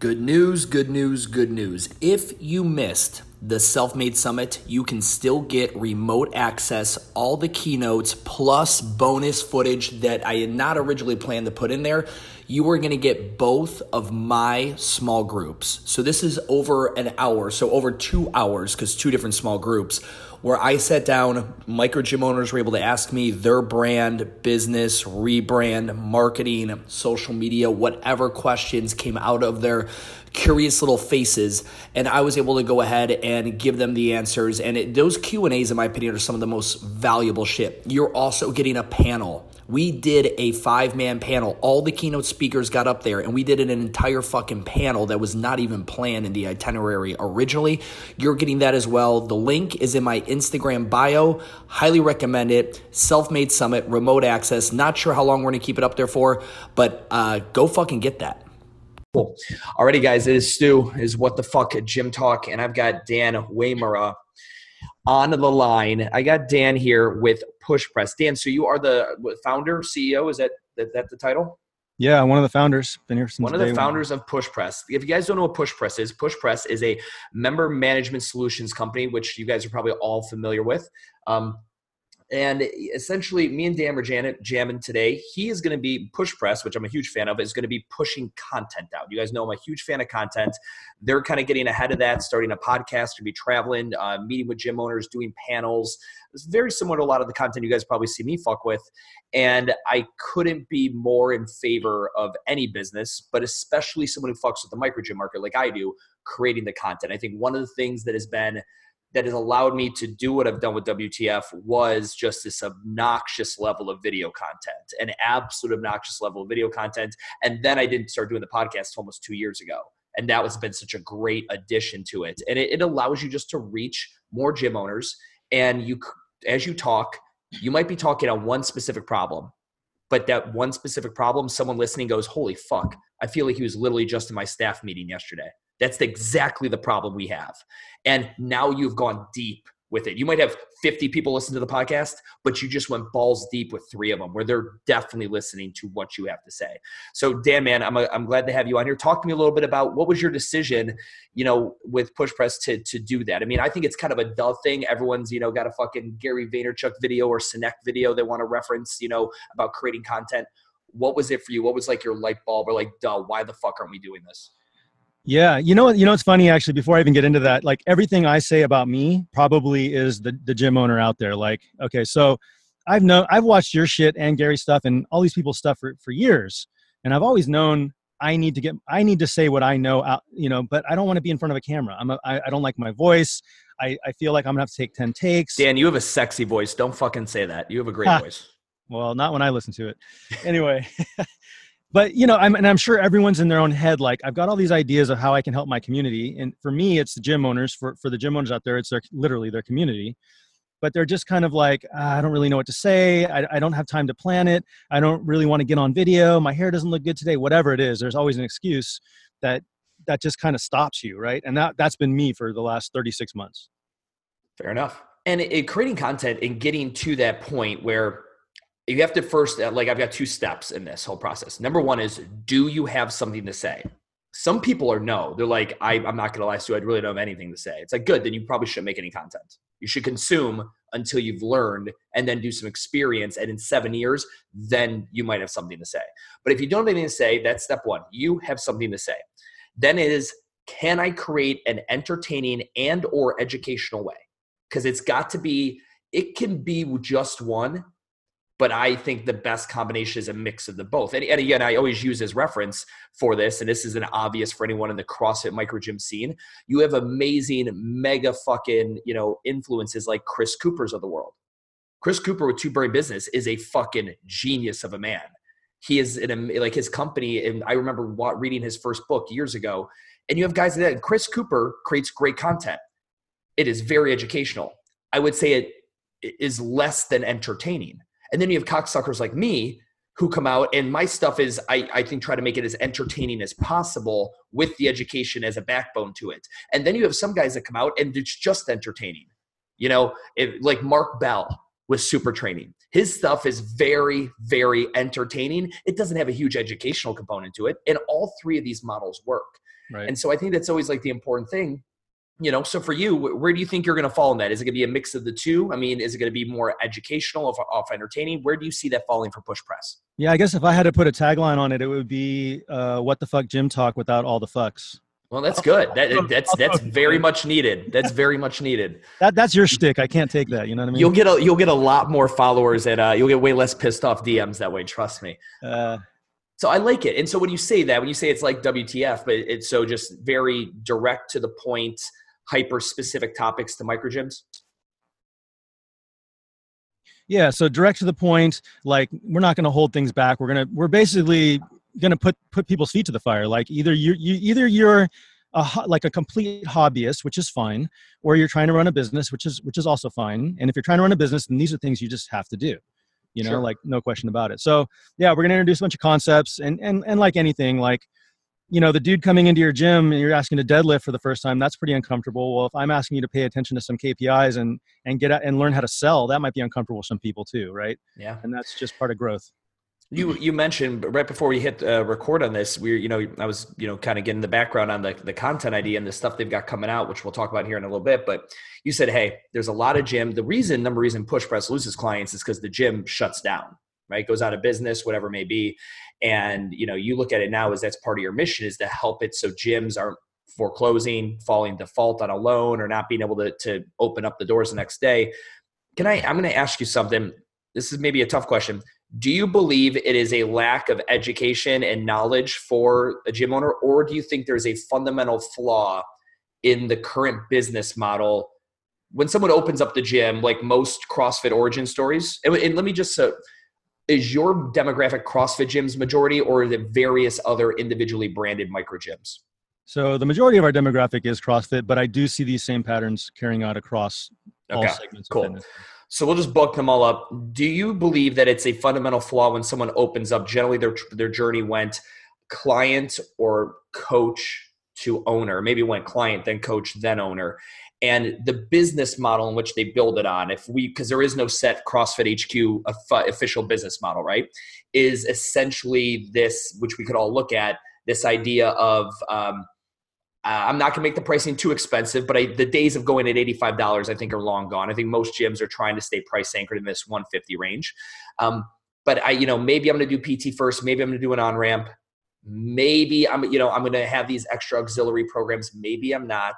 Good news, good news, good news. If you missed the Self Made Summit, you can still get remote access, all the keynotes, plus bonus footage that I had not originally planned to put in there. You are going to get both of my small groups. So this is over an hour, so over two hours, because two different small groups where I sat down, micro gym owners were able to ask me their brand, business, rebrand, marketing, social media, whatever questions came out of their curious little faces and i was able to go ahead and give them the answers and it, those q and a's in my opinion are some of the most valuable shit you're also getting a panel we did a five man panel. All the keynote speakers got up there and we did an entire fucking panel that was not even planned in the itinerary originally. You're getting that as well. The link is in my Instagram bio. Highly recommend it. Self Made Summit, remote access. Not sure how long we're going to keep it up there for, but uh, go fucking get that. Cool. Alrighty, guys, it is Stu, is What the Fuck Gym Talk, and I've got Dan Uyemura on the line. I got Dan here with Push Press. Dan, so you are the founder, CEO. Is that that, that the title? Yeah, one of the founders. Been here since one of the founders one. of Push Press. If you guys don't know what Push Press is, Push Press is a member management solutions company, which you guys are probably all familiar with. Um, and essentially, me and Dan Janet jamming today. He is going to be push press, which I'm a huge fan of, is going to be pushing content out. You guys know I'm a huge fan of content. They're kind of getting ahead of that, starting a podcast, to be traveling, uh, meeting with gym owners, doing panels. It's very similar to a lot of the content you guys probably see me fuck with. And I couldn't be more in favor of any business, but especially someone who fucks with the micro gym market like I do, creating the content. I think one of the things that has been that has allowed me to do what I've done with WTF was just this obnoxious level of video content, an absolute obnoxious level of video content. And then I didn't start doing the podcast almost two years ago. And that has been such a great addition to it. And it, it allows you just to reach more gym owners. And you, as you talk, you might be talking on one specific problem, but that one specific problem, someone listening goes, Holy fuck, I feel like he was literally just in my staff meeting yesterday. That's exactly the problem we have. And now you've gone deep with it. You might have 50 people listen to the podcast, but you just went balls deep with three of them where they're definitely listening to what you have to say. So Dan, man, I'm, a, I'm glad to have you on here. Talk to me a little bit about what was your decision, you know, with push press to, to do that. I mean, I think it's kind of a duh thing. Everyone's, you know, got a fucking Gary Vaynerchuk video or Sinek video they want to reference, you know, about creating content. What was it for you? What was like your light bulb or like, duh, why the fuck aren't we doing this? Yeah, you know, you know, it's funny actually. Before I even get into that, like everything I say about me probably is the the gym owner out there. Like, okay, so I've known, I've watched your shit and Gary stuff and all these people's stuff for for years, and I've always known I need to get, I need to say what I know out, you know, but I don't want to be in front of a camera. I'm, a, I, I don't like my voice. I, I feel like I'm gonna have to take ten takes. Dan, you have a sexy voice. Don't fucking say that. You have a great voice. Well, not when I listen to it. Anyway, but you know i'm and i'm sure everyone's in their own head like i've got all these ideas of how i can help my community. And for me it's the gym owners for for the gym owners out there it's their literally their community. But they're just kind of like ah, i don't really know what to say. I, I don't have time to plan it. I don't really want to get on video. My hair doesn't look good today whatever it is there's always an excuse that that just kind of stops you right? And that that's been me for the last 36 months. Fair enough. And it, creating content and getting to that point where you have to first uh, like i've got two steps in this whole process. Number one is do you have something to say? Some people are no. They're like I, i'm not going to lie to you. I really don't have anything to say. It's like good then you probably shouldn't make any content. You should consume until you've learned and then do some experience and in seven years then you might have something to say. But if you don't have anything to say that's step one. You have something to say. Then is can i create an entertaining and or educational way? Because it's got to be it can be just one but I think the best combination is a mix of the both. And, and, again, I always use as reference for this, and this is an obvious for anyone in the CrossFit micro gym scene. You have amazing, mega fucking, you know, influences like Chris Cooper's of the world. Chris Cooper with Two-Brain Business is a fucking genius of a man. He is in a, like his company, and I remember reading his first book years ago. And you have guys like that. Chris Cooper creates great content. It is very educational. I would say it is less than entertaining and then you have cocksuckers like me who come out and my stuff is I, I think try to make it as entertaining as possible with the education as a backbone to it. And then you have some guys that come out and it's just entertaining. You know, like Mark Bell. with super training. His stuff is very, very entertaining. It doesn't have a huge educational component to it. And all three of these models work. Right. And so I think that's always like the important thing. You know, so for you, where do you think you're going to fall in that? Is it going to be a mix of the two? I mean, is it going to be more educational, off, off entertaining? Where do you see that falling for push press? Yeah, I guess if I had to put a tagline on it, it would be uh, "What the fuck, gym talk without all the fucks." Well, that's good. That, that's that's very much needed. That's very much needed. That that's your shtick. I can't take that. You know what I mean? You'll get a you'll get a lot more followers and uh, you'll get way less pissed off DMs that way. Trust me. Uh, so I like it. And so when you say that, when you say it's like WTF, but it's so just very direct to the point, hyper specific topics to micro gyms. Yeah. So direct to the point. Like we're not going to hold things back. We're gonna we're basically going to put put people's feet to the fire like either you you either you're a, like a complete hobbyist which is fine or you're trying to run a business which is which is also fine and if you're trying to run a business then these are things you just have to do you know sure. like no question about it so yeah we're going to introduce a bunch of concepts and and and like anything like you know the dude coming into your gym and you're asking to deadlift for the first time that's pretty uncomfortable well if i'm asking you to pay attention to some kpis and and get out and learn how to sell that might be uncomfortable for some people too right yeah and that's just part of growth you you mentioned right before we hit uh, record on this, we're you know I was you know kind of getting the background on the the content idea and the stuff they've got coming out, which we'll talk about here in a little bit. But you said, hey, there's a lot of gym. The reason number reason push press loses clients is because the gym shuts down, right? Goes out of business, whatever it may be. And you know you look at it now as that's part of your mission is to help it so gyms aren't foreclosing, falling default on a loan, or not being able to to open up the doors the next day. Can I? I'm going to ask you something. This is maybe a tough question do you believe it is a lack of education and knowledge for a gym owner, or do you think there's a fundamental flaw in the current business model? When someone opens up the gym, like most CrossFit origin stories, and, and let me just uh, is your demographic CrossFit gyms majority, or is it various other individually branded micro gyms? So the majority of our demographic is CrossFit, but I do see these same patterns carrying out across all segments. Cool. So we'll just book them all up. Do you believe that it's a fundamental flaw when someone opens up? Generally, their their journey went client or coach to owner. Maybe went client, then coach, then owner. And the business model in which they build it on, if we, because there is no set CrossFit HQ official business model, right? Is essentially this, which we could all look at, this idea of um, uh, I'm not going to make the pricing too expensive, but I, the days of going at $85 I think are long gone. I think most gyms are trying to stay price anchored in this 150 range. Um, but I, you know, maybe I'm going to do PT first. Maybe I'm going to do an on ramp. Maybe I'm, you know, I'm going to have these extra auxiliary programs. Maybe I'm not.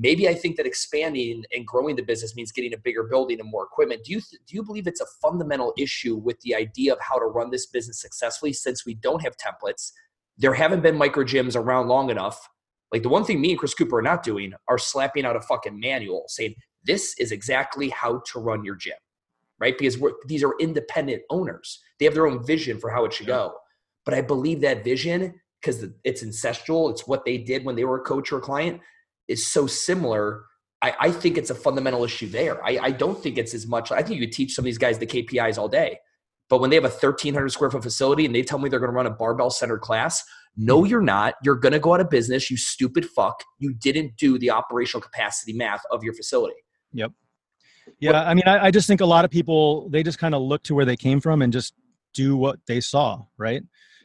Maybe I think that expanding and growing the business means getting a bigger building and more equipment. Do you th- do you believe it's a fundamental issue with the idea of how to run this business successfully since we don't have templates? There haven't been micro gyms around long enough like the one thing me and Chris Cooper are not doing are slapping out a fucking manual saying this is exactly how to run your gym, right? Because these are independent owners. They have their own vision for how it should go. But I believe that vision, because it's ancestral, it's what they did when they were a coach or a client, is so similar. I, I think it's a fundamental issue there. I, I don't think it's as much. I think you could teach some of these guys the KPIs all day. But when they have a 1,300 square foot facility and they tell me they're going to run a barbell centered class, no, hmm. you're not. You're going to go out of business, you stupid fuck. You didn't do the operational capacity math of your facility. Yep. Yeah. I mean, I, I just think a lot of people, they just kind of look to where they came from and just do what they saw, right?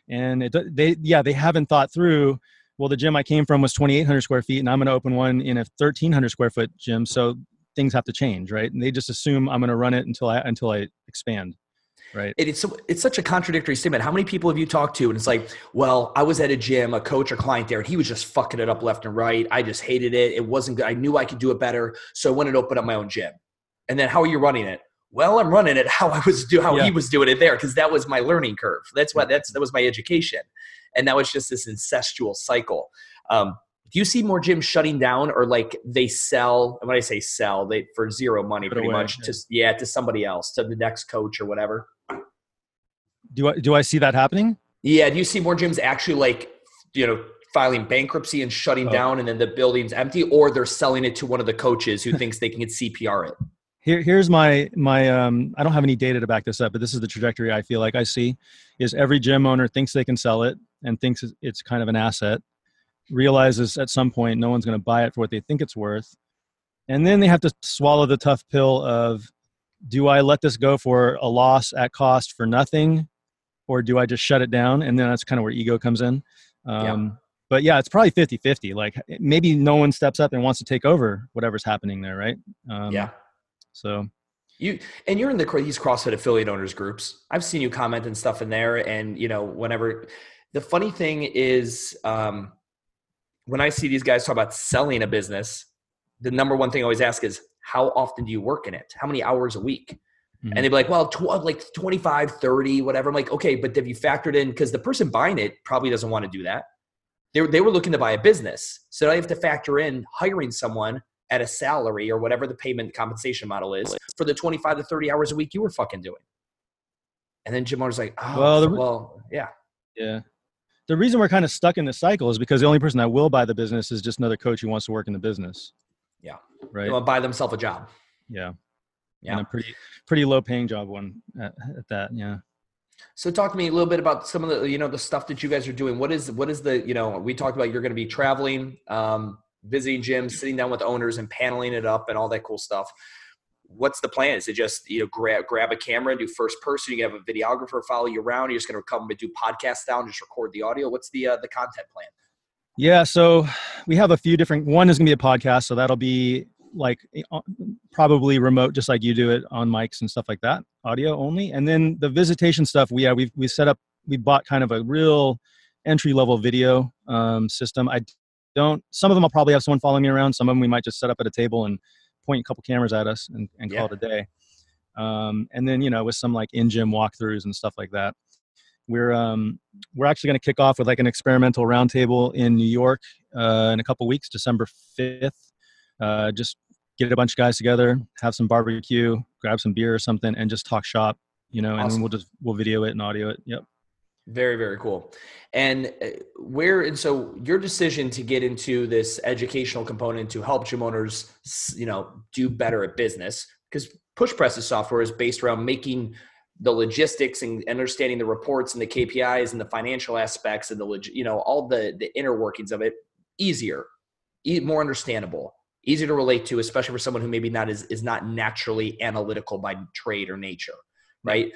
And it, they, yeah, they haven't thought through, well, the gym I came from was 2,800 square feet and I'm going to open one in a 1,300 square foot gym. So things have to change, right? And they just assume I'm going to run it until I, until I expand right? It, it's it's such a contradictory statement. How many people have you talked to and it's like well i was at a gym a coach or client there and he was just fucking it up left and right. I just hated it. It wasn't good. I knew i could do it better so i went and opened up my own gym. And then how are you running it? Well i'm running it how i was do how yeah. he was doing it there because that was my learning curve. That's what that's that was my education and now it's just this incestual cycle um, do you see more gyms shutting down or like they sell when i say sell they for zero money pretty away, much yeah. to yeah to somebody else to the next coach or whatever do I do I see that happening? Yeah. Do you see more gyms actually like you know filing bankruptcy and shutting oh. down, and then the building's empty, or they're selling it to one of the coaches who thinks they can get CPR it? Here, here's my my um, I don't have any data to back this up, but this is the trajectory I feel like I see is every gym owner thinks they can sell it and thinks it's kind of an asset, realizes at some point no one's going to buy it for what they think it's worth, and then they have to swallow the tough pill of do I let this go for a loss at cost for nothing, or do I just shut it down? And then that's kind of where ego comes in. Um, yeah. But yeah, it's probably 50 50. Like maybe no one steps up and wants to take over whatever's happening there, right? Um, yeah. So you and you're in the these CrossFit affiliate owners groups. I've seen you comment and stuff in there, and you know whenever. The funny thing is, um, when I see these guys talk about selling a business, the number one thing I always ask is, how often do you work in it? How many hours a week? Mm-hmm. And they'd be like, well, tw- like 25, 30, whatever. I'm like, okay, but have you factored in? Because the person buying it probably doesn't want to do that. They, they were looking to buy a business. So I have to factor in hiring someone at a salary or whatever the payment compensation model is for the 25 to 30 hours a week you were fucking doing. And then Jim was like, oh, well, the, well, yeah. Yeah. The reason we're kind of stuck in this cycle is because the only person that will buy the business is just another coach who wants to work in the business. Yeah. Right. They want to buy themselves a job. Yeah. Yeah. And a pretty, pretty low paying job one at, at that. Yeah. So talk to me a little bit about some of the, you know, the stuff that you guys are doing. What is, what is the, you know, we talked about you're going to be traveling, um, visiting gyms, sitting down with owners and paneling it up and all that cool stuff. What's the plan? Is it just you know grab grab a camera and do first person? You have a videographer follow you around. You're just going to come and do podcast down, just record the audio. What's the uh, the content plan? Yeah, so we have a few different. One is going to be a podcast, so that'll be like uh, probably remote, just like you do it on mics and stuff like that, audio only. And then the visitation stuff, we yeah we we set up. We bought kind of a real entry level video um, system. I don't some of them i'll probably have someone following me around some of them we might just set up at a table and point a couple cameras at us and, and call yeah. it a day um, and then you know with some like in gym walkthroughs and stuff like that we're um, we're actually going to kick off with like an experimental roundtable in new york uh, in a couple weeks december 5th uh, just get a bunch of guys together have some barbecue grab some beer or something and just talk shop you know awesome. and we'll just we'll video it and audio it yep very, very cool. And uh, where, and so your decision to get into this educational component to help gym owners, you know, do better at business, because Push Press's software is based around making the logistics and understanding the reports and the KPIs and the financial aspects and the, you know, all the, the inner workings of it easier, more understandable, easier to relate to, especially for someone who maybe not is, is not naturally analytical by trade or nature right?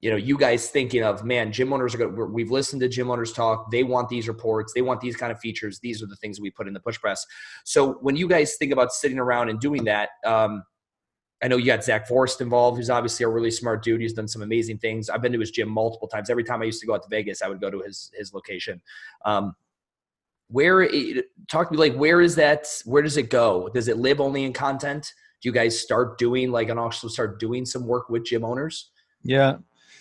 You know, you guys thinking of, man, gym owners are good. We've listened to gym owners talk. They want these reports. They want these kind of features. These are the things we put in the push press. So when you guys think about sitting around and doing that, um, I know you got Zach Forrest involved, who's obviously a really smart dude. He's done some amazing things. I've been to his gym multiple times. Every time I used to go out to Vegas, I would go to his his location. Um, where talk to me like where is that? Where does it go? Does it live only in content? Do you guys start doing like and also start doing some work with gym owners? Yeah,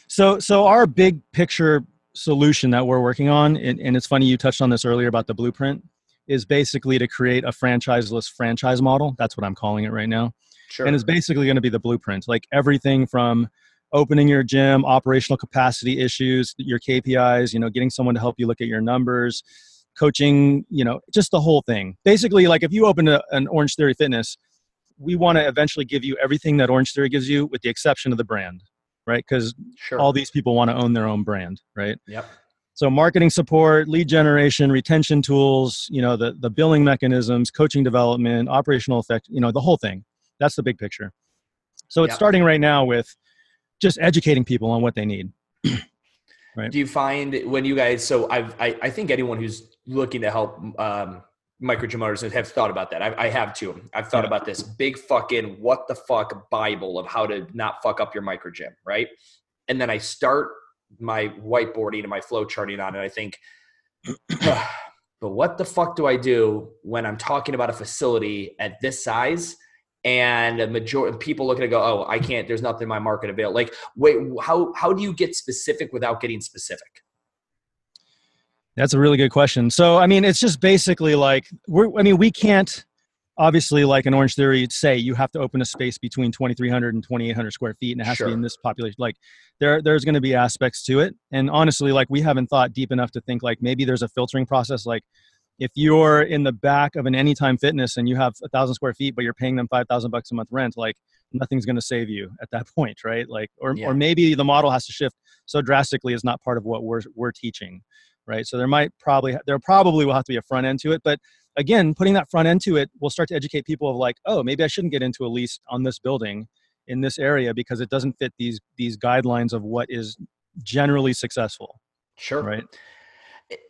so, so our big picture solution that we're working on, and, and it's funny you touched on this earlier about the blueprint, is basically to create a franchiseless franchise model. That's what I'm calling it right now. Sure. And it's basically going to be the blueprint, like everything from opening your gym, operational capacity issues, your KPIs, you know, getting someone to help you look at your numbers, coaching, you know, just the whole thing. Basically, like if you open a, an Orange Theory Fitness, we want to eventually give you everything that Orange Theory gives you, with the exception of the brand right? Because sure. all these people want to own their own brand, right? Yep. So marketing support, lead generation, retention tools, you know, the, the billing mechanisms, coaching development, operational effect, you know, the whole thing. That's the big picture. So it's yep. starting right now with just educating people on what they need. right. Do you find when you guys, so I've, I, I think anyone who's looking to help um, micro gym owners have thought about that. I, I have too. I've thought yeah. about this big fucking what the fuck Bible of how to not fuck up your micro gym, right? And then I start my whiteboarding and my flow charting on it. I think, but what the fuck do I do when I'm talking about a facility at this size? And a majority of people looking to go, oh, I can't. There's nothing in my market available. Like, wait, how how do you get specific without getting specific? That's a really good question. So, I mean, it's just basically like we're. I mean, we can't obviously like an Orange Theory say you have to open a space between 2,300 and 2,800 square feet, and it has sure. to be in this population. Like, there there's going to be aspects to it, and honestly, like we haven't thought deep enough to think like maybe there's a filtering process. Like, if you're in the back of an Anytime Fitness and you have a thousand square feet, but you're paying them five thousand bucks a month rent, like nothing's going to save you at that point, right? Like, or yeah. or maybe the model has to shift so drastically is not part of what we're we're teaching right? So there might probably there probably will have to be a front end to it, but again, putting that front end to it will start to educate people of like, oh, maybe I shouldn't get into a lease on this building in this area because it doesn't fit these these guidelines of what is generally successful. Sure. Right.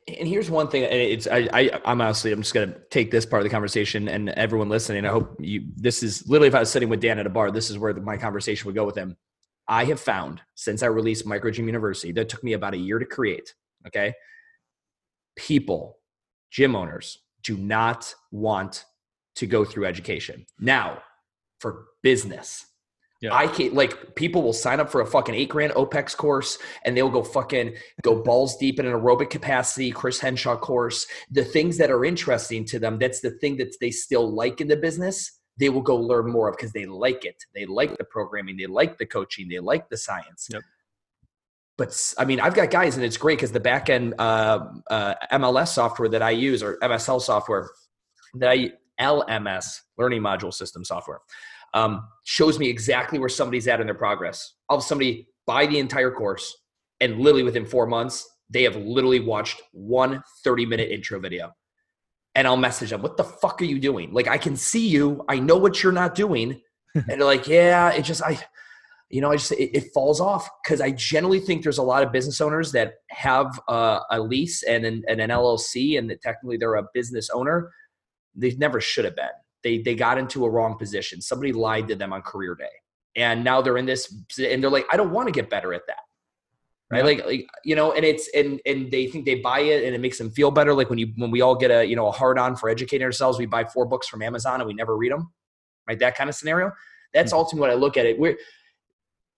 And here's one thing. It's I, I I'm honestly I'm just gonna take this part of the conversation and everyone listening. I hope you. This is literally if I was sitting with Dan at a bar, this is where my conversation would go with him. I have found since I released Micro Gym University that took me about a year to create. Okay, people, gym owners do not want to go through education now for business yeah. I can't like people will sign up for a fucking eight grand OPEX course and they'll go fucking go balls deep in an aerobic capacity, Chris Hinshaw course. The things that are interesting to them, that's the thing that they still like in the business, they will go learn more of because they like it. They like the programming, they like the coaching, they like the science. Yep. But I mean, I've got guys, and it's great because the back end uh, uh, MLS software that I use or MSL software that I LMS learning module system software um, shows me exactly where somebody's at in their progress. I'll have somebody buy the entire course, and literally within four months, they have literally watched one 30 minute intro video. And I'll message them, What the fuck are you doing? Like, I can see you. I know what you're not doing. and they're like, Yeah, it just, I, you know, I just, it, it falls off because I generally think there's a lot of business owners that have uh, a lease and an, and an LLC and that technically they're a business owner. They never should have been they they got into a wrong position. Somebody lied to them on career day, and now they're in this, and they're like, I don't want to get better at that, right? Yeah. Like, like you know, and it's and and they think they buy it, and it makes them feel better. Like when you when we all get a you know a hard on for educating ourselves, we buy four books from Amazon and we never read them, right? That kind of scenario. That's mm-hmm. ultimately what I look at it. Where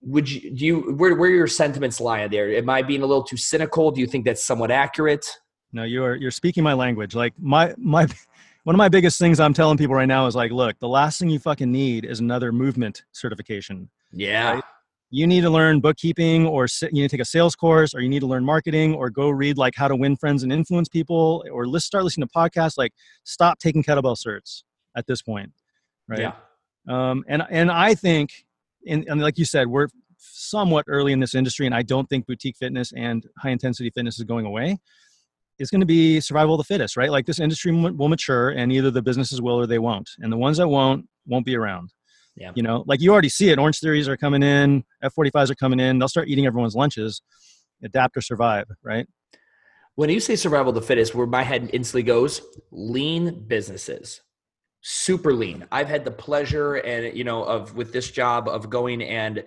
would you do you where where your sentiments lie there? Am I being a little too cynical? Do you think that's somewhat accurate? No, you're you're speaking my language. Like my my one of my biggest things I'm telling people right now is like, look, the last thing you fucking need is another movement certification. Yeah. Right? You need to learn bookkeeping or you need to take a sales course or you need to learn marketing or go read like how to win friends and influence people or let's start listening to podcasts. Like stop taking kettlebell certs at this point. Right. Yeah. Um, and, and I think, and, and like you said, we're somewhat early in this industry and I don't think boutique fitness and high intensity fitness is going away It's going to be survival of the fittest, right? Like this industry will mature and either the businesses will or they won't. And the ones that won't, won't be around. Yeah. You know, like you already see it. Orange theories are coming in, F45s are coming in. They'll start eating everyone's lunches. Adapt or survive, right? When you say survival of the fittest, where my head instantly goes, lean businesses. Super lean. I've had the pleasure and you know of with this job of going and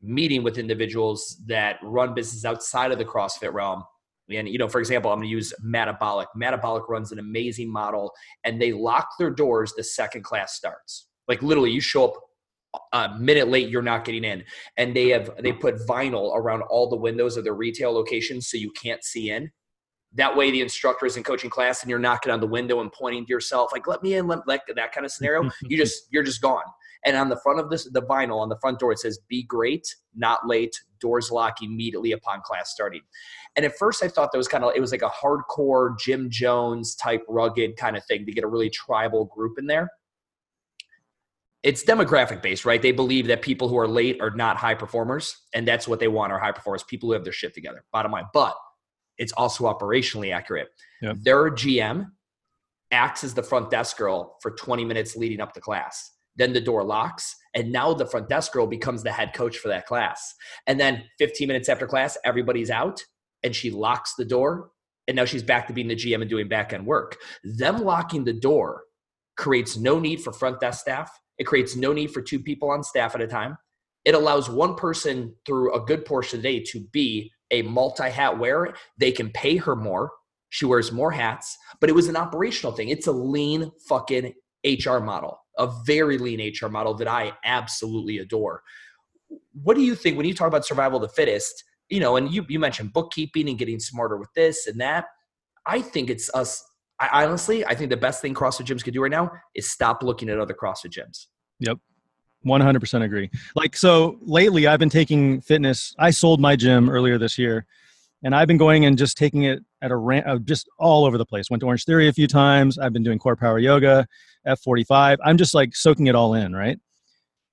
meeting with individuals that run business outside of the CrossFit realm and you know, for example, I'm going to use Metabolic. Metabolic runs an amazing model, and they lock their doors the second class starts. Like literally, you show up a minute late, you're not getting in. And they have they put vinyl around all the windows of their retail locations so you can't see in. That way, the instructor is in coaching class, and you're knocking on the window and pointing to yourself, like "Let me in," let, let that kind of scenario. you just you're just gone. And on the front of this, the vinyl on the front door, it says "Be great, not late." Doors lock immediately upon class starting. And at first, I thought that was kind of it was like a hardcore jim Jones type rugged kind of thing to get a really tribal group in there. It's demographic based, right? They believe that people who are late are not high performers, and that's what they want are high performers, people who have their shit together. Bottom line, but it's also operationally accurate. Yep. Their GM acts as the front desk girl for 20 minutes leading up to class. Then the door locks, and now the front desk girl becomes the head coach for that class. And then 15 minutes after class, everybody's out and she locks the door and now she's back to being the GM and doing back end work. Them locking the door creates no need for front desk staff. It creates no need for two people on staff at a time. It allows one person through a good portion of the day to be a multi hat wearer. They can pay her more. She wears more hats, but it was an operational thing. It's a lean fucking HR model, a very lean HR model that I absolutely adore. What do you think when you talk about survival of the fittest? you know, and you you mentioned bookkeeping and getting smarter with this and that. I think it's us. I honestly, I think the best thing CrossFit gyms could do right now is stop looking at other CrossFit gyms. Yep. 100% agree. Like, so lately I've been taking fitness. I sold my gym earlier this year and I've been going and just taking it at a rant, uh, just all over the place. Went to Orange Theory a few times. I've been doing core power yoga, F45. I'm just like soaking it all in, right?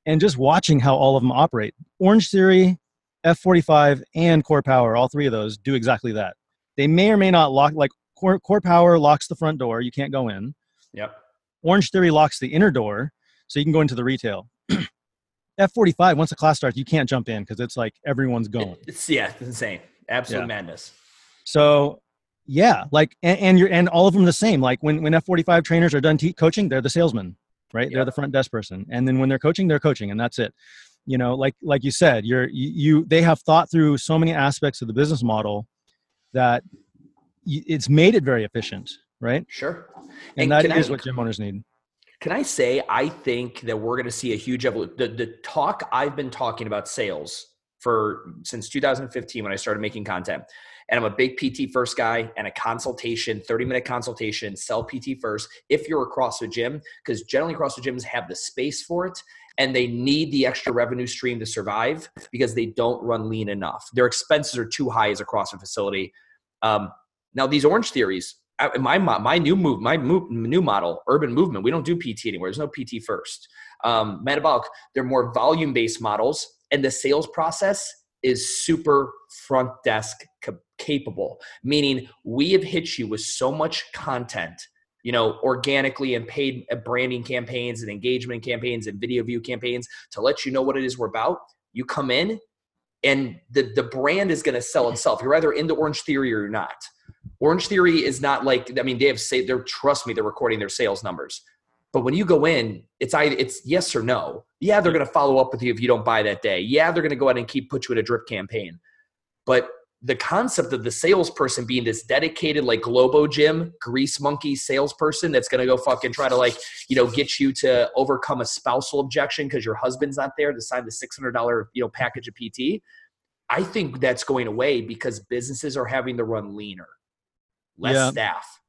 And just watching how all of them operate. Orange Theory F45 and Core Power, all three of those do exactly that. They may or may not lock, like Core, Core Power locks the front door, you can't go in. Yep. Orange Theory locks the inner door, so you can go into the retail. F45, once the class starts, you can't jump in because it's like everyone's going. It's yeah, it's insane. Absolute Yeah. madness. So yeah, like and, and you're and all of them the same. Like when when F45 trainers are done te- coaching, they're the salesman, right? Yeah. They're the front desk person, and then when they're coaching, they're coaching, and that's it. You know, like like you said, you're you, you they have thought through so many aspects of the business model that it's made it very efficient, right? Sure. And, that can is I- what gym owners need. Can I say I think that we're going to see a huge evolution? The, the talk I've been talking about sales for since 2015 when I started making content, and I'm a big PT first guy and a consultation, 30 minute consultation, sell PT first. If you're a CrossFit gym, because generally CrossFit gyms have the space for it and they need the extra revenue stream to survive because they don't run lean enough. Their expenses are too high as a CrossFit facility. Um, now these orange theories, My my new move, my move, new model, urban movement. We don't do PT anymore. There's no PT first. Um, metabolic, they're more volume based models, and the sales process is super front desk ca- capable. Meaning, we have hit you with so much content, you know, organically and paid uh, branding campaigns and engagement campaigns and video view campaigns to let you know what it is we're about. You come in, and the the brand is going to sell itself. You're either into Orange Theory or you're not. Orange Theory is not like I mean they have say they're trust me they're recording their sales numbers. But when you go in, it's either it's yes or no. Yeah, they're going to follow up with you if you don't buy that day. Yeah, they're going to go out and keep put you in a drip campaign. But the concept of the salesperson being this dedicated like Globo Gym grease monkey salesperson that's going to go fucking try to like you know get you to overcome a spousal objection because your husband's not there to sign the six hundred dollar you know package of PT. I think that's going away because businesses are having to run leaner, less Yeah. staff.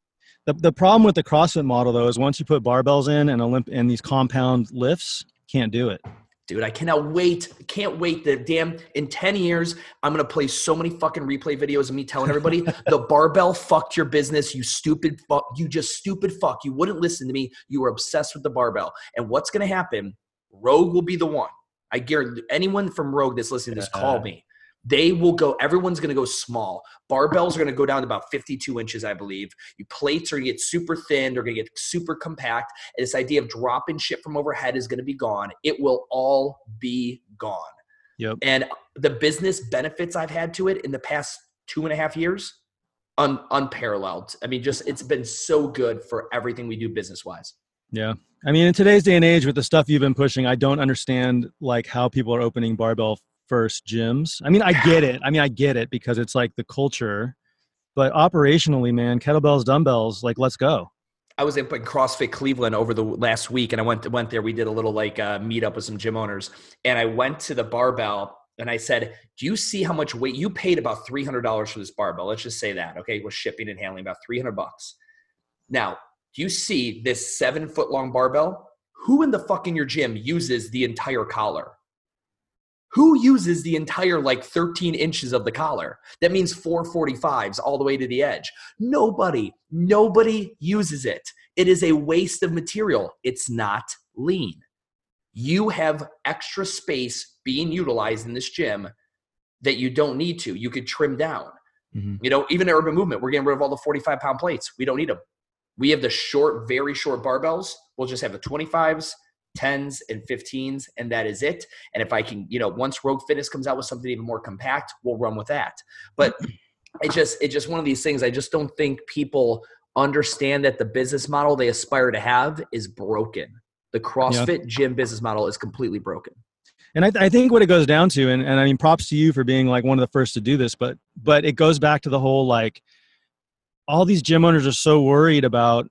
The, the problem with the CrossFit model though is once you put barbells in and Olymp and these compound lifts, can't do it. Dude, I cannot wait. Can't wait. The damn in 10 years, I'm gonna play so many fucking replay videos of me telling everybody the barbell fucked your business, you stupid fuck, you just stupid fuck. You wouldn't listen to me. You were obsessed with the barbell. And what's gonna happen? Rogue will be the one. I guarantee anyone from Rogue that's listening to this, call me. They will go, everyone's gonna go small. Barbells are gonna go down to about 52 inches, I believe. Your plates are gonna get super thin, they're gonna get super compact. And this idea of dropping shit from overhead is gonna be gone. It will all be gone. Yep. And the business benefits I've had to it in the past two and a half years, un, unparalleled. I mean, just it's been so good for everything we do business wise. Yeah. I mean, in today's day and age with the stuff you've been pushing, I don't understand like how people are opening barbell first gyms. I mean, I get it. I mean, I get it because it's like the culture, but operationally, man, kettlebells, dumbbells, like let's go. I was in CrossFit Cleveland over the last week, and I went went there. We did a little like uh, meet up with some gym owners, and I went to the barbell and I said, "Do you see how much weight you paid? About three hundred dollars for this barbell. Let's just say that, okay, with shipping and handling, about three hundred bucks. Now, do you see this seven foot long barbell? Who in the fuck in your gym uses the entire collar? Who uses the entire like 13 inches of the collar? That means 445s all the way to the edge. Nobody, nobody uses it. It is a waste of material. It's not lean. You have extra space being utilized in this gym that you don't need to. You could trim down. Mhm. You know, even urban movement, we're getting rid of all the 45 pound plates. We don't need them. We have the short, very short barbells. We'll just have the 25s, 10s, and 15s, and that is it. And if I can, you know, once Rogue Fitness comes out with something even more compact, we'll run with that. But mm-hmm. it just it's just one of these things. I just don't think people understand that the business model they aspire to have is broken. The CrossFit gym business model is completely broken. And I, I think what it goes down to, and, and I mean, props to you for being like one of the first to do this, but but it goes back to the whole like, all these gym owners are so worried about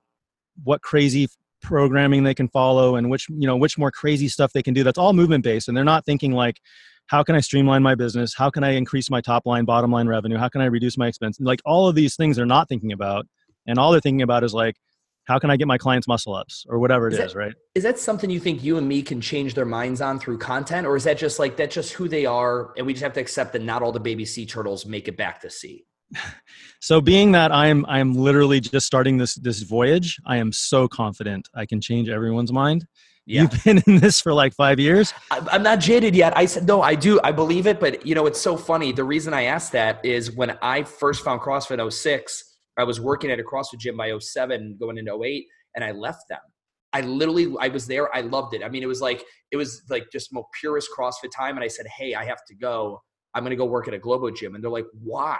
what crazy programming they can follow and which you know which more crazy stuff they can do. That's all movement based, and they're not thinking like, how can I streamline my business? How can I increase my top line, bottom line revenue? How can I reduce my expense? Like all of these things they're not thinking about, and all they're thinking about is like, how can I get my clients muscle ups or whatever it Is right? Is that something you think you and me can change their minds on through content, or is that just like that's just who they are, and we just have to accept that not all the baby sea turtles make it back to sea? So being that I'm I'm literally just starting this this voyage, I am so confident I can change everyone's mind. Yeah. You've been in this for like five years. I'm not jaded yet. I said no. I do. I believe it. But you know, it's so funny. The reason I asked that is when I first found CrossFit in 06, I was working at a CrossFit gym by 07, going into 08, and I left them. I literally, I was there. I loved it. I mean, it was like, it was like just more purest CrossFit time. And I said, Hey, I have to go. I'm going to go work at a Globo gym. And they're like, why?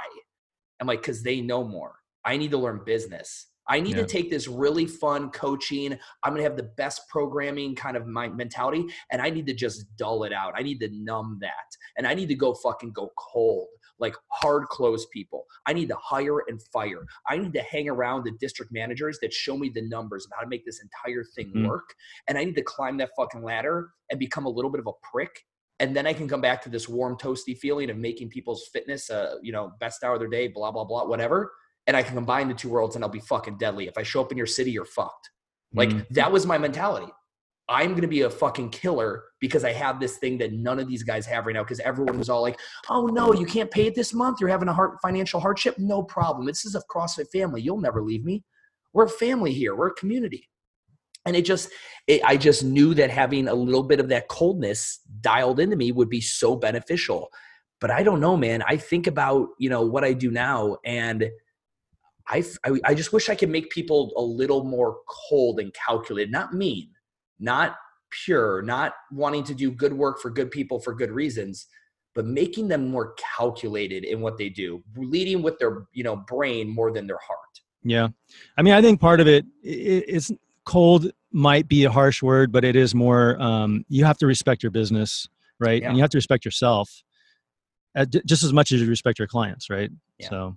I'm like, cause they know more. I need to learn business. I need yeah. to take this really fun coaching. I'm going to have the best programming kind of my mentality and I need to just dull it out. I need to numb that. And I need to go fucking go cold, like hard close people. I need to hire and fire. I need to hang around the district managers that show me the numbers of how to make this entire thing mm-hmm. work. And I need to climb that fucking ladder and become a little bit of a prick and then I can come back to this warm, toasty feeling of making people's fitness, uh, you know, best hour of their day, blah blah blah, whatever and I can combine the two worlds and I'll be fucking deadly. If I show up in your city, you're fucked. Like mm that was my mentality. I'm going to be a fucking killer because I have this thing that none of these guys have right now. Because everyone was all like, "Oh no, you can't pay it this month. You're having a hard financial hardship. No problem. This is a CrossFit family. You'll never leave me. We're a family here. We're a community." And it just, it, I just knew that having a little bit of that coldness dialed into me would be so beneficial. But I don't know, man. I think about you know what I do now, and I, I, I just wish I could make people a little more cold and calculated, not mean, not pure, not wanting to do good work for good people for good reasons, but making them more calculated in what they do, leading with their you know brain more than their heart. Yeah, I mean, I think part of it is cold might be a harsh word, but it is more. Um, you have to respect your business, right? Yeah. And you have to respect yourself, uh, just as much as you respect your clients, right? Yeah. So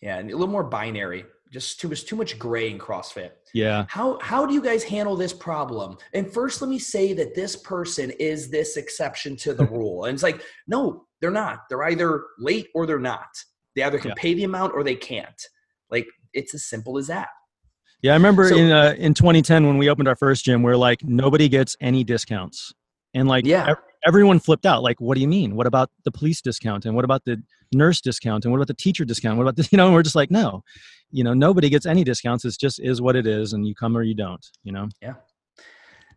yeah, and a little more binary. Just too much too much gray in CrossFit. Yeah. How how do you guys handle this problem? And first, let me say that this person is this exception to the rule. And it's like, no, they're not. They're either late or they're not. They either can yeah. pay the amount or they can't. Like it's as simple as that. Yeah, I remember so, in uh, in 2010 when we opened our first gym, we are like nobody gets any discounts, and like yeah, everyone flipped out. Like, what do you mean? What about the police discount? And what about the nurse discount? And what about the teacher discount? What about this? You know, and we're just like, no, you know, nobody gets any discounts. It's just is what it is, and you come or you don't. You know. Yeah.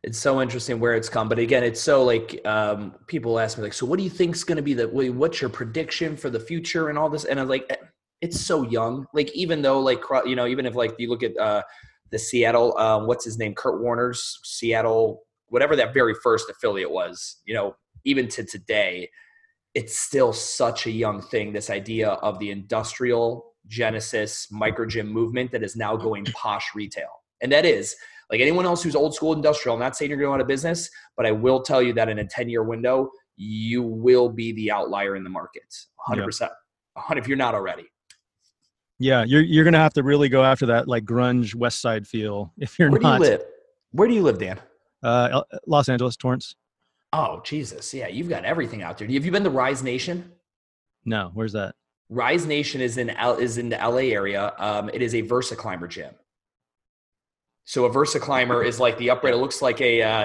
It's so interesting where it's come, but again, it's so like um, people ask me like, so what do you think's going to be the what's your prediction for the future and all this? And I'm like, eh, it's so young. Like even though like you know even if like you look at uh, the Seattle, um, what's his name, Kurt Warner's Seattle whatever that very first affiliate was, you know, even to today, it's still such a young thing. This idea of the industrial Genesis micro gym movement that is now going posh retail. And that is like anyone else who's old school industrial. I'm not saying you're going out of business, but I will tell you that in a 10 year window, you will be the outlier in the market 100%. Yep. If you're not already. Yeah, you're you're gonna have to really go after that like grunge West Side feel if you're Where not. Do you live? Where do you live, Dan? Uh, Los Angeles, Torrance. Oh Jesus, yeah, you've got everything out there. Have you been to Rise Nation? No, where's that? Rise Nation is in L, is in the LA area. Um, it is a Versa Climber gym. So a Versa Climber is like the upright. It looks like a uh,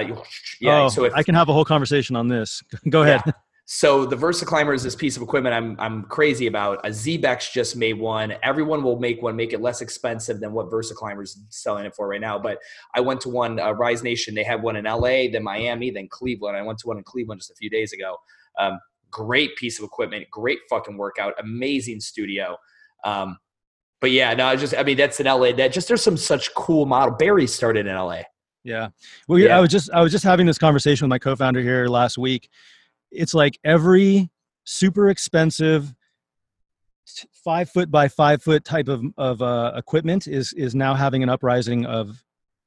yeah. Oh, so if, I can have a whole conversation on this. Go ahead. Yeah. So the Versa Climber is this piece of equipment I'm I'm crazy about. A Xebex just made one. Everyone will make one, make it less expensive than what Versa Climber's is selling it for right now. But I went to one uh, Rise Nation. They had one in LA, then Miami, then Cleveland. I went to one in Cleveland just a few days ago. Um, great piece of equipment, great fucking workout, amazing studio. Um, but yeah, no, I just I mean that's in LA. That just there's some such cool model. Barry started in LA. Yeah. Well, yeah. I was just I was just having this conversation with my co-founder here last week it's like every super expensive five foot by five foot type of, of uh, equipment is is now having an uprising of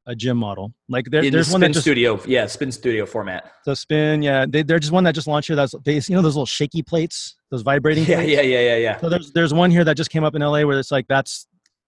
a gym model. Like there, there's the one that just, studio, yeah, spin studio format. So spin, yeah, they, they're just one that just launched here. That's they, you know those little shaky plates, those vibrating. Yeah, plates? yeah, yeah, yeah, yeah. So there's there's one here that just came up in LA where it's like that's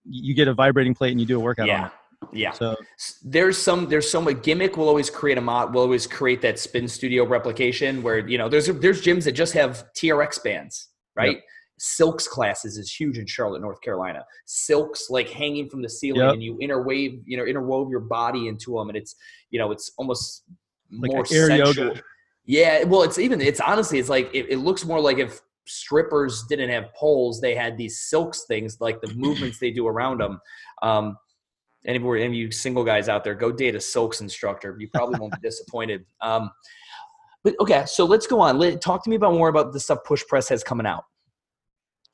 you get a vibrating plate and you do a workout yeah. on it. Yeah. So there's some there's some a gimmick will always create a mod will always create that spin studio replication where you know there's there's gyms that just have TRX bands, right? Yep. Silks classes is huge in Charlotte, North Carolina. Silks like hanging from the ceiling yep. and you interwave, you know, interwove your body into them and it's, you know, it's almost like more air sensual. yoga. Yeah, well, it's even it's honestly it's like it, it looks more like if strippers didn't have poles, they had these silks things like the movements they do around them. Um, any of you single guys out there, go date a silks instructor. You probably won't be disappointed. Um, but okay, so let's go on. Let, talk to me about more about the stuff Push Press has coming out.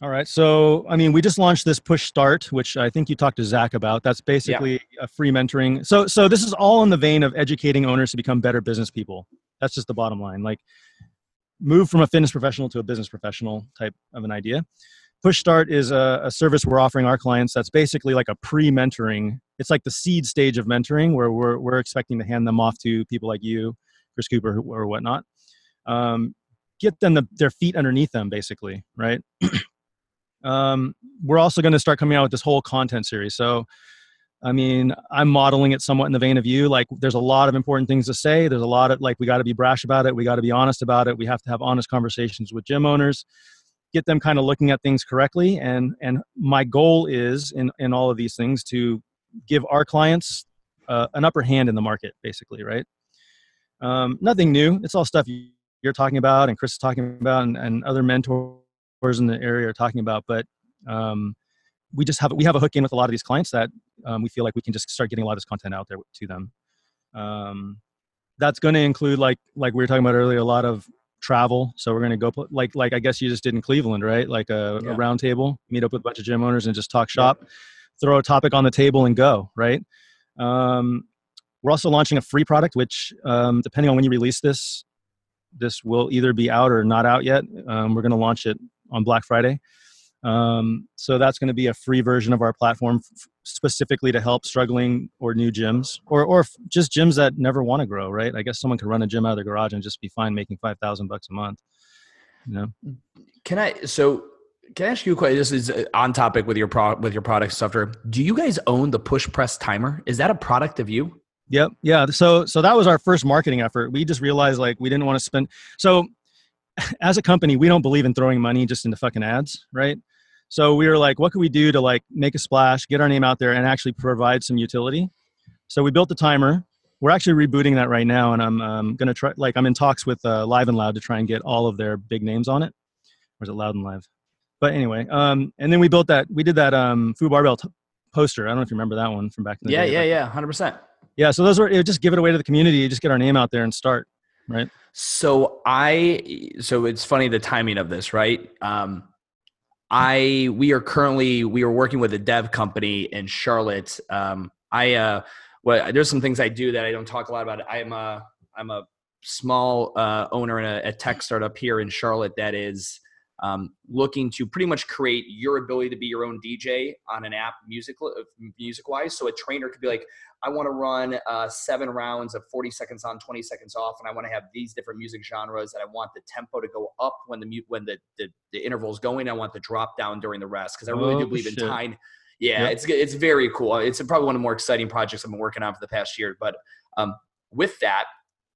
All right. So, I mean, we just launched this push start, which I think you talked to Zach about. That's basically yeah. a free mentoring. So, so this is all in the vein of educating owners to become better business people. That's just the bottom line. Like, move from a fitness professional to a business professional type of an idea. Push Start is a, a service we're offering our clients that's basically like a pre mentoring. It's like the seed stage of mentoring where we're, we're expecting to hand them off to people like you, Chris Cooper, or whatnot. Um, get them the, their feet underneath them, basically, right? um, we're also going to start coming out with this whole content series. So, I mean, I'm modeling it somewhat in the vein of you. Like, there's a lot of important things to say. There's a lot of like, we got to be brash about it. We got to be honest about it. We have to have honest conversations with gym owners, get them kind of looking at things correctly. And and my goal is in in all of these things to give our clients uh, an upper hand in the market, basically, right? Um, nothing new. It's all stuff you're talking about, and Chris is talking about, and, and other mentors in the area are talking about. But um, we just have we have a hook in with a lot of these clients that um, we feel like we can just start getting a lot of this content out there to them. Um, that's going to include like like we were talking about earlier, a lot of travel. So we're going to go like like I guess you just did in Cleveland, right? Like a, yeah. a round table, meet up with a bunch of gym owners and just talk shop, yeah. throw a topic on the table and go, right? Um, we're also launching a free product, which um, depending on when you release this, this will either be out or not out yet. Um, we're going to launch it on Black Friday. Um, so that's going to be a free version of our platform f- specifically to help struggling or new gyms or, or f- just gyms that never want to grow, right? I guess someone could run a gym out of their garage and just be fine making 5,000 bucks a month. You know? Can I, so can I ask you a question? This is uh, on topic with your pro with your product software. Do you guys own the PushPress timer? Is that a product of you? Yep. Yeah. So so that was our first marketing effort. We just realized like we didn't want to spend so as a company, we don't believe in throwing money just into fucking ads, right? So we were like, what can we do to like make a splash, get our name out there, and actually provide some utility? So we built the timer. We're actually rebooting that right now, and I'm um, gonna try. Like I'm in talks with uh, Live and Loud to try and get all of their big names on it. Or is it Loud and Live? But anyway, um, and then we built that. We did that um, Fu Barbell t- poster. I don't know if you remember that one from back in the yeah, day. Yeah, yeah, yeah, hundred percent. Yeah, so those were it just give it away to the community, just get our name out there and start, right? So I so it's funny the timing of this, right? Um, I we are currently we are working with a dev company in Charlotte. Um, I uh, well, there's some things I do that I don't talk a lot about. I'm a I'm a small uh, owner in a, a tech startup here in Charlotte that is um, looking to pretty much create your ability to be your own DJ on an app music music wise. So a trainer could be like, I want to run uh, seven rounds of 40 seconds on, 20 seconds off, and I want to have these different music genres. And I want the tempo to go up when the when the the, the interval is going. I want the drop down during the rest because I really oh, do believe shit. in time. Yeah, yep. it's it's very cool. It's probably one of the more exciting projects I've been working on for the past year. But um, with that,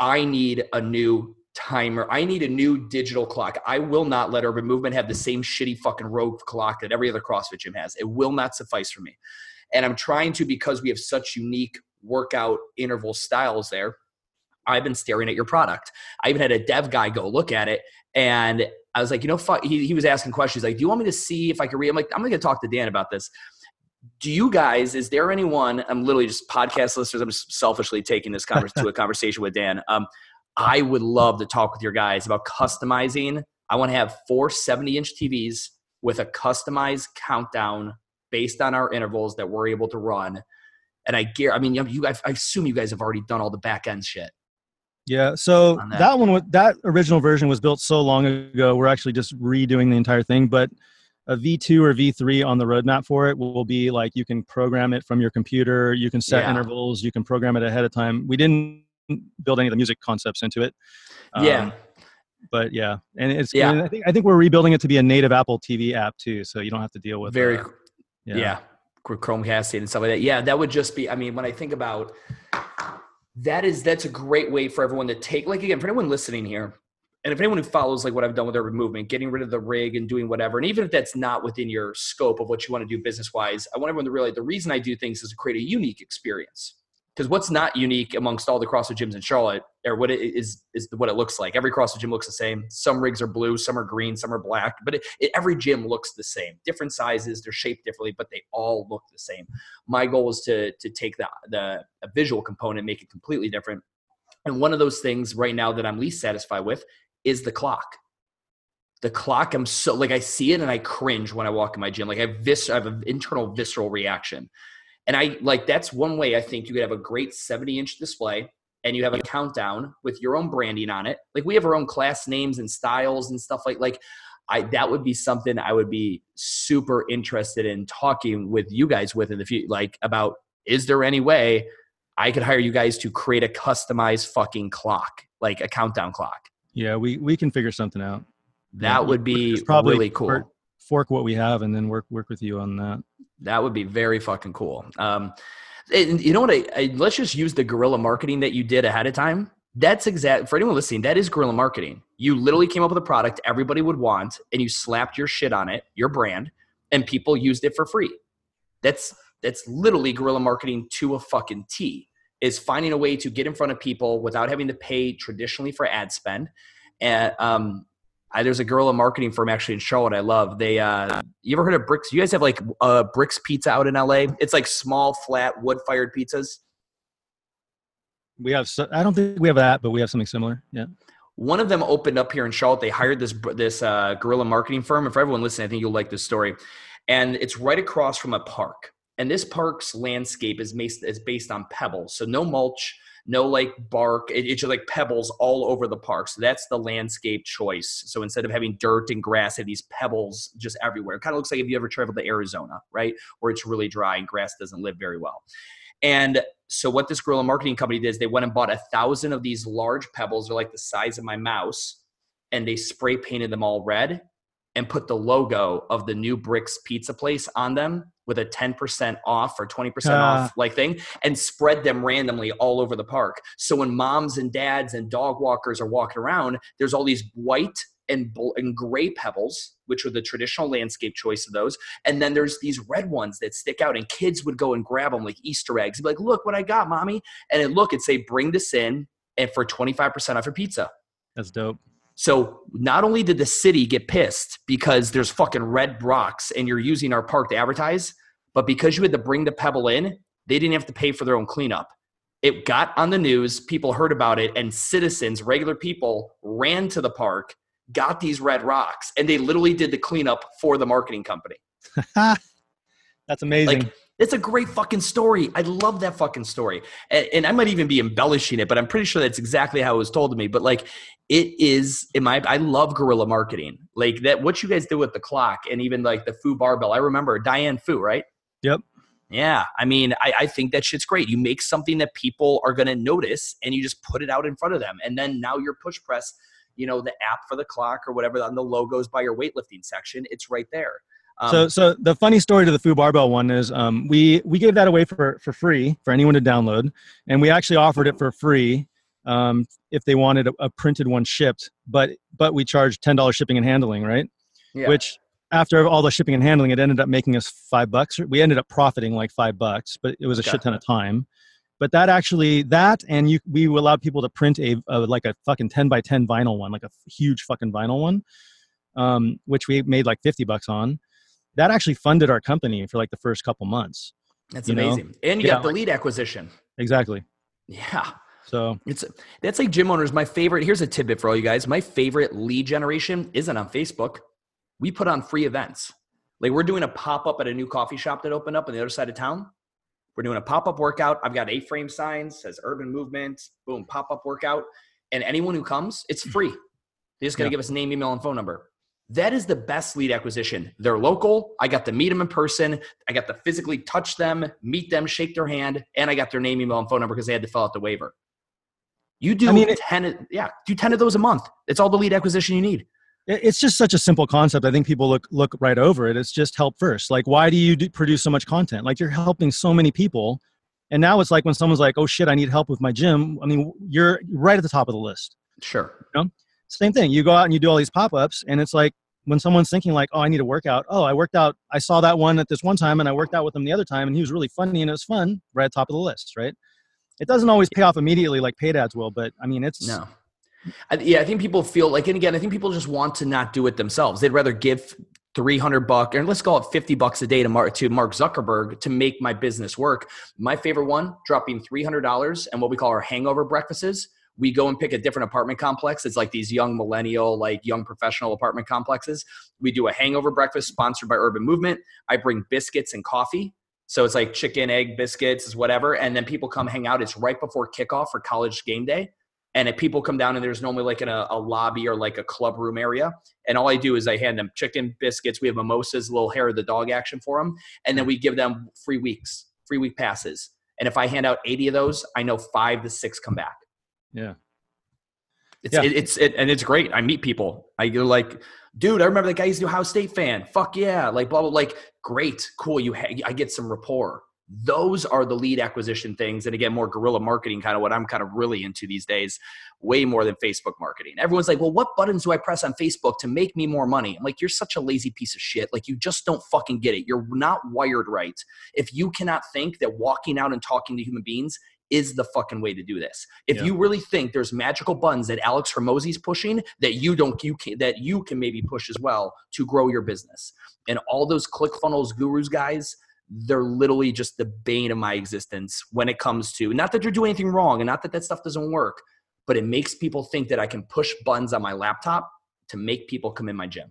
I need a new timer. I need a new digital clock. I will not let Urban Movement have the same shitty fucking rogue clock that every other CrossFit gym has. It will not suffice for me. And I'm trying to because we have such unique workout interval styles there. I've been staring at your product. I even had a dev guy go look at it and I was like, you know, fuck, he, he was asking questions like, do you want me to see if I can read? I'm like, I'm going to talk to Dan about this. Do you guys, is there anyone, I'm literally just podcast listeners, I'm just selfishly taking this conversation to a conversation with Dan. Um, I would love to talk with your guys about customizing. I want to have four 70 inch TVs with a customized countdown based on our intervals that we're able to run. And I gear, I mean, you, you I assume you guys have already done all the back end shit. Yeah. So that. that one, that original version was built so long ago. We're actually just redoing the entire thing, but a V2 or V3 on the roadmap for it will be like you can program it from your computer. You can set yeah. intervals. You can program it ahead of time. We didn't build any of the music concepts into it. Um, yeah. But yeah, and it's yeah. And I think I think we're rebuilding it to be a native Apple TV app too, so you don't have to deal with very. Uh, yeah. yeah. Chromecast and stuff like that. Yeah, that would just be. I mean, when I think about that, is that's a great way for everyone to take. Like again, for anyone listening here, and if anyone who follows like what I've done with Urban Movement, getting rid of the rig and doing whatever, and even if that's not within your scope of what you want to do business wise, I want everyone to realize the reason I do things is to create a unique experience because what's not unique amongst all the CrossFit gyms in Charlotte, or what it is, is what it looks like. Every CrossFit gym looks the same. Some rigs are blue, some are green, some are black, but it, it, every gym looks the same. Different sizes, they're shaped differently, but they all look the same. My goal is to to take the the visual component, make it completely different. And one of those things right now that I'm least satisfied with is the clock. the clock i'm so like i see it and i cringe when i walk in my gym like i have vis i have an internal visceral reaction and i like that's one way i think you could have a great 70 inch display and you have a countdown with your own branding on it like we have our own class names and styles and stuff like like i that would be something i would be super interested in talking with you guys with in the future like about is there any way i could hire you guys to create a customized fucking clock like a countdown clock Yeah, we we can figure something out. that Yeah, would be probably really cool Fork what we have and then work work with you on that. That would be very fucking cool. Um, and you know what? I, I let's just use the guerrilla marketing that you did ahead of time. That's exact for anyone listening. That is guerrilla marketing. You literally came up with a product everybody would want, and you slapped your shit on it, your brand, and people used it for free. That's that's literally guerrilla marketing to a fucking T. Is finding a way to get in front of people without having to pay traditionally for ad spend. And um, I, there's a guerrilla marketing firm actually in Charlotte I love. They uh, you ever heard of Brixx? You guys have like uh, Brixx Pizza out in LA. It's like small, flat, wood fired pizzas. We have so, I don't think we have that, but we have something similar. Yeah. One of them opened up here in Charlotte. They hired this this uh, guerrilla marketing firm. And for everyone listening, I think you'll like this story. And it's right across from a park. And this park's landscape is based is based on pebbles, so no mulch, no like bark. It, it's just like pebbles all over the park. So that's the landscape choice. So instead of having dirt and grass, have these pebbles just everywhere. It kind of looks like if you ever traveled to Arizona, right, where it's really dry and grass doesn't live very well. And so what this guerrilla marketing company did is they went and bought a thousand of these large pebbles. They're like the size of my mouse, and they spray painted them all red and put the logo of the new Brixx Pizza Place on them with a 10% off or 20% Ah. off like thing and spread them randomly all over the park. So when moms and dads and dog walkers are walking around, there's all these white and, bl- and gray pebbles, which are the traditional landscape choice of those. And then there's these red ones that stick out, and kids would go and grab them like Easter eggs. Be like, look what I got, mommy. And it look and say, bring this in and for 25% off your pizza. That's dope. So not only did the city get pissed because there's fucking red rocks and you're using our park to advertise, but because you had to bring the pebble in, they didn't have to pay for their own cleanup. It got on the news, people heard about it, and citizens, regular people, ran to the park, got these red rocks, and they literally did the cleanup for the marketing company. That's amazing. Like, it's a great fucking story. I love that fucking story. And, and I might even be embellishing it, but I'm pretty sure that's exactly how it was told to me. But like, it is in my, I love guerrilla marketing. Like that, what you guys do with the clock and even like the Fu barbell. I remember Diane Fu, right? Yep. Yeah. I mean, I, I think that shit's great. You make something that people are going to notice and you just put it out in front of them. And then now your PushPress, you know, the app for the clock or whatever on the logos by your weightlifting section, it's right there. Um, so, so the funny story to the Fu Barbell one is um, we we gave that away for for free for anyone to download, and we actually offered it for free um, if they wanted a, a printed one shipped. But but we charged ten dollars shipping and handling, right? yeah. Which after all the shipping and handling, it ended up making us five bucks. We ended up profiting like five bucks, but it was a Okay. shit ton of time. But that actually that and you we allowed people to print a, a like a fucking ten by ten vinyl one, like a huge fucking vinyl one, um, which we made like fifty bucks on. That actually funded our company for like the first couple months. That's you know? amazing. And you Yeah. got the lead acquisition. Exactly. Yeah. So It's that's like gym owners. My favorite. Here's a tidbit for all you guys. My favorite lead generation isn't on Facebook. We put on free events. Like we're doing a pop up at a new coffee shop that opened up on the other side of town. We're doing a pop up workout. I've got A-frame signs says Urban Movement. Boom, pop up workout. And anyone who comes, it's free. They just got to Yeah. give us name, email, and phone number. That is the best lead acquisition. They're local. I got to meet them in person. I got to physically touch them, meet them, shake their hand, and I got their name, email, and phone number because they had to fill out the waiver. You do I mean, ten, of- yeah, do ten of those a month. It's all the lead acquisition you need. it's just such a simple concept. I think people look look right over it. It's just help first. Like, why do you do, produce so much content? Like, you're helping so many people, and now it's like when someone's like, "Oh shit, I need help with my gym." I mean, you're right at the top of the list. Sure. Same thing. You go out and you do all these pop ups, and it's like when someone's thinking like, "Oh, I need to work out." Oh, I worked out. I saw that one at this one time, and I worked out with him the other time, and he was really funny and it was fun. Right at the top of the list, right? It doesn't always pay off immediately like paid ads will, but I mean, it's No. I, yeah, I think people feel like, and again, I think people just want to not do it themselves. They'd rather give 300 bucks, and let's call it 50 bucks a day to Mark, to Mark Zuckerberg to make my business work. My favorite one, dropping $300 and what we call our hangover breakfasts, we go and pick a different apartment complex. It's like these young millennial, like young professional apartment complexes. We do a hangover breakfast sponsored by Urban Movement. I bring biscuits and coffee. So it's like chicken, egg, biscuits, whatever. And then people come hang out. It's right before kickoff for college game day. And if people come down and there's normally like in a, a, lobby or like a club room area, and all I do is I hand them chicken biscuits. We have mimosas, a little hair of the dog action for them, and then mm. we give them free weeks, free week passes. And if I hand out 80 of those, I know five to six come back. Yeah. It's yeah. It, it's it, and it's great. I meet people. I go like, dude, I remember that guy used to be a Ohio State fan. Fuck yeah, like blah blah. Like great, cool. You ha- I get some rapport those are the lead acquisition things and again more guerrilla marketing kind of what i'm kind of really into these days way more than facebook marketing everyone's like well what buttons do i press on facebook to make me more money i'm like you're such a lazy piece of shit like you just don't fucking get it you're not wired right if you cannot think that walking out and talking to human beings is the fucking way to do this. If yeah. you really think there's magical buttons that Alex Hormozi's pushing that you don't you can that you can maybe push as well to grow your business. And all those ClickFunnels gurus guys, they're literally just the bane of my existence when it comes to not that you're doing anything wrong and not that that stuff doesn't work, but it makes people think that I can push buttons on my laptop to make people come in my gym.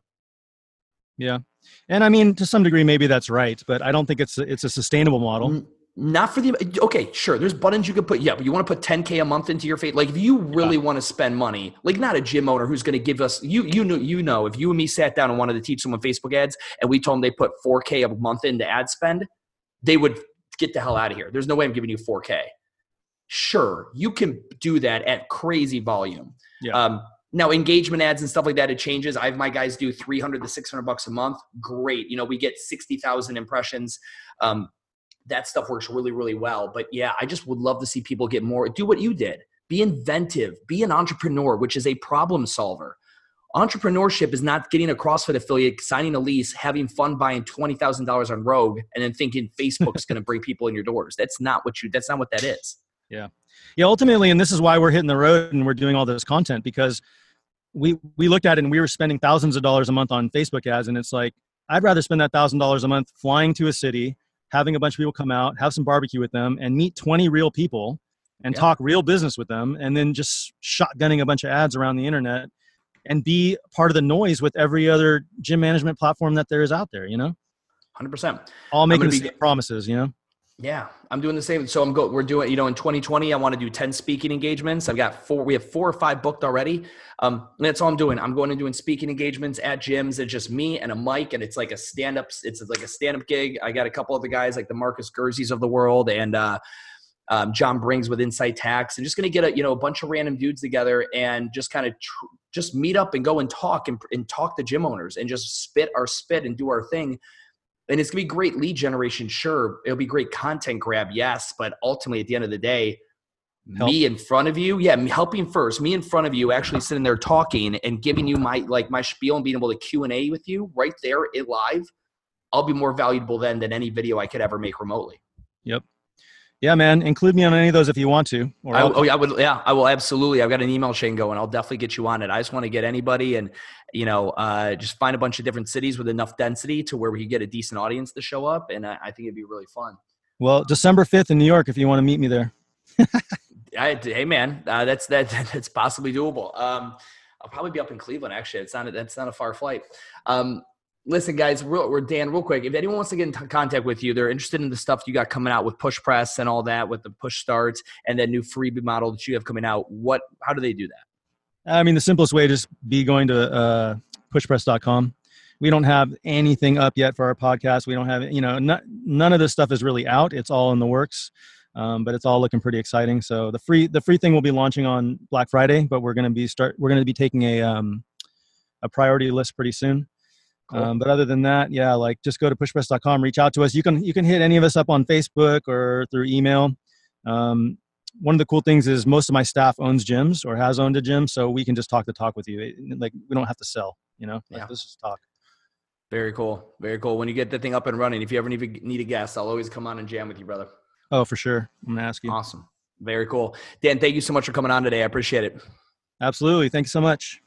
Yeah. And I mean, to some degree, maybe that's right, but I don't think it's a, it's a sustainable model. Mm. Not for the okay, sure. There's buttons you could put, yeah, but you want to put 10k a month into your face. Like if you really yeah. want to spend money, like not a gym owner who's going to give us you you know you know if you and me sat down and wanted to teach someone Facebook ads and we told them they put 4k a month into ad spend, they would get the hell out of here. There's no way I'm giving you 4k. Sure, you can do that at crazy volume. Yeah. Um, now engagement ads and stuff like that, it changes. I have my guys do 300 to 600 bucks a month. Great. You know, we get 60,000 impressions. Um, that stuff works really, really well. But yeah, I just would love to see people get more, do what you did. Be inventive, be an entrepreneur, which is a problem solver. Entrepreneurship is not getting a CrossFit affiliate, signing a lease, having fun buying $20,000 on Rogue, and then thinking Facebook's going to bring people in your doors. That's not what you, that's not what that is. Yeah. Yeah. Ultimately, and this is why we're hitting the road and we're doing all this content because we, we looked at it and we were spending thousands of dollars a month on Facebook ads. And it's like, I'd rather spend that thousand dollars a month flying to a city, having a bunch of people come out, have some barbecue with them, and meet 20 real people and yeah. talk real business with them, and then just shotgunning a bunch of ads around the internet and be part of the noise with every other gym management platform that there is out there, you know? 100%. All making be, promises, you know? Yeah, I'm doing the same. So I'm go. We're doing, you know, in 2020, I want to do 10 speaking engagements. I've got four. We have four or five booked already. Um, that's all I'm doing. I'm going and doing speaking engagements at gyms. It's just me and a mic, and it's like a stand up. It's like a stand up gig. I got a couple of the guys like the Marcus Gerzeys of the world, and uh, um, John Briggs with Incite Tax, and just going to get a you know a bunch of random dudes together and just kind of tr- just meet up and go and talk and, and talk to gym owners and just spit our spit and do our thing and it's gonna be great lead generation, sure. It'll be great content grab, yes. But ultimately, at the end of the day, Help. me in front of you, yeah, helping first. Me in front of you, actually sitting there talking and giving you my like my spiel and being able to Q and A with you right there, it live. I'll be more valuable then than any video I could ever make remotely. Yep. Yeah, man. Include me on any of those if you want to. I, oh, yeah, I would. Yeah, I will absolutely. I've got an email chain going. I'll definitely get you on it. I just want to get anybody and you know, uh, just find a bunch of different cities with enough density to where we could get a decent audience to show up, and I, I think it'd be really fun. Well, December fifth in New York, if you want to meet me there. I, hey, man, uh, that's that that's possibly doable. Um, I'll probably be up in Cleveland. Actually, it's not a, that's not a far flight. Um, listen, guys, real, we're Dan, real quick. If anyone wants to get in t- contact with you, they're interested in the stuff you got coming out with PushPress and all that, with the push starts and that new freebie model that you have coming out. What? How do they do that? I mean, the simplest way is be going to uh, pushpress.com. We don't have anything up yet for our podcast. We don't have, you know, not, none of this stuff is really out. It's all in the works, um, but it's all looking pretty exciting. So the free the free thing will be launching on Black Friday, but we're going to be start we're going to be taking a um, a priority list pretty soon. Cool. Um, but other than that, yeah, like just go to pushpress.com, reach out to us. You can you can hit any of us up on Facebook or through email. Um, one of the cool things is most of my staff owns gyms or has owned a gym, so we can just talk the talk with you. Like we don't have to sell, you know. Like, yeah. This is talk. Very cool. Very cool. When you get the thing up and running, if you ever need, need a guest, I'll always come on and jam with you, brother. Oh, for sure. I'm gonna ask you. Awesome. Very cool. Dan, thank you so much for coming on today. I appreciate it. Absolutely. Thank you so much.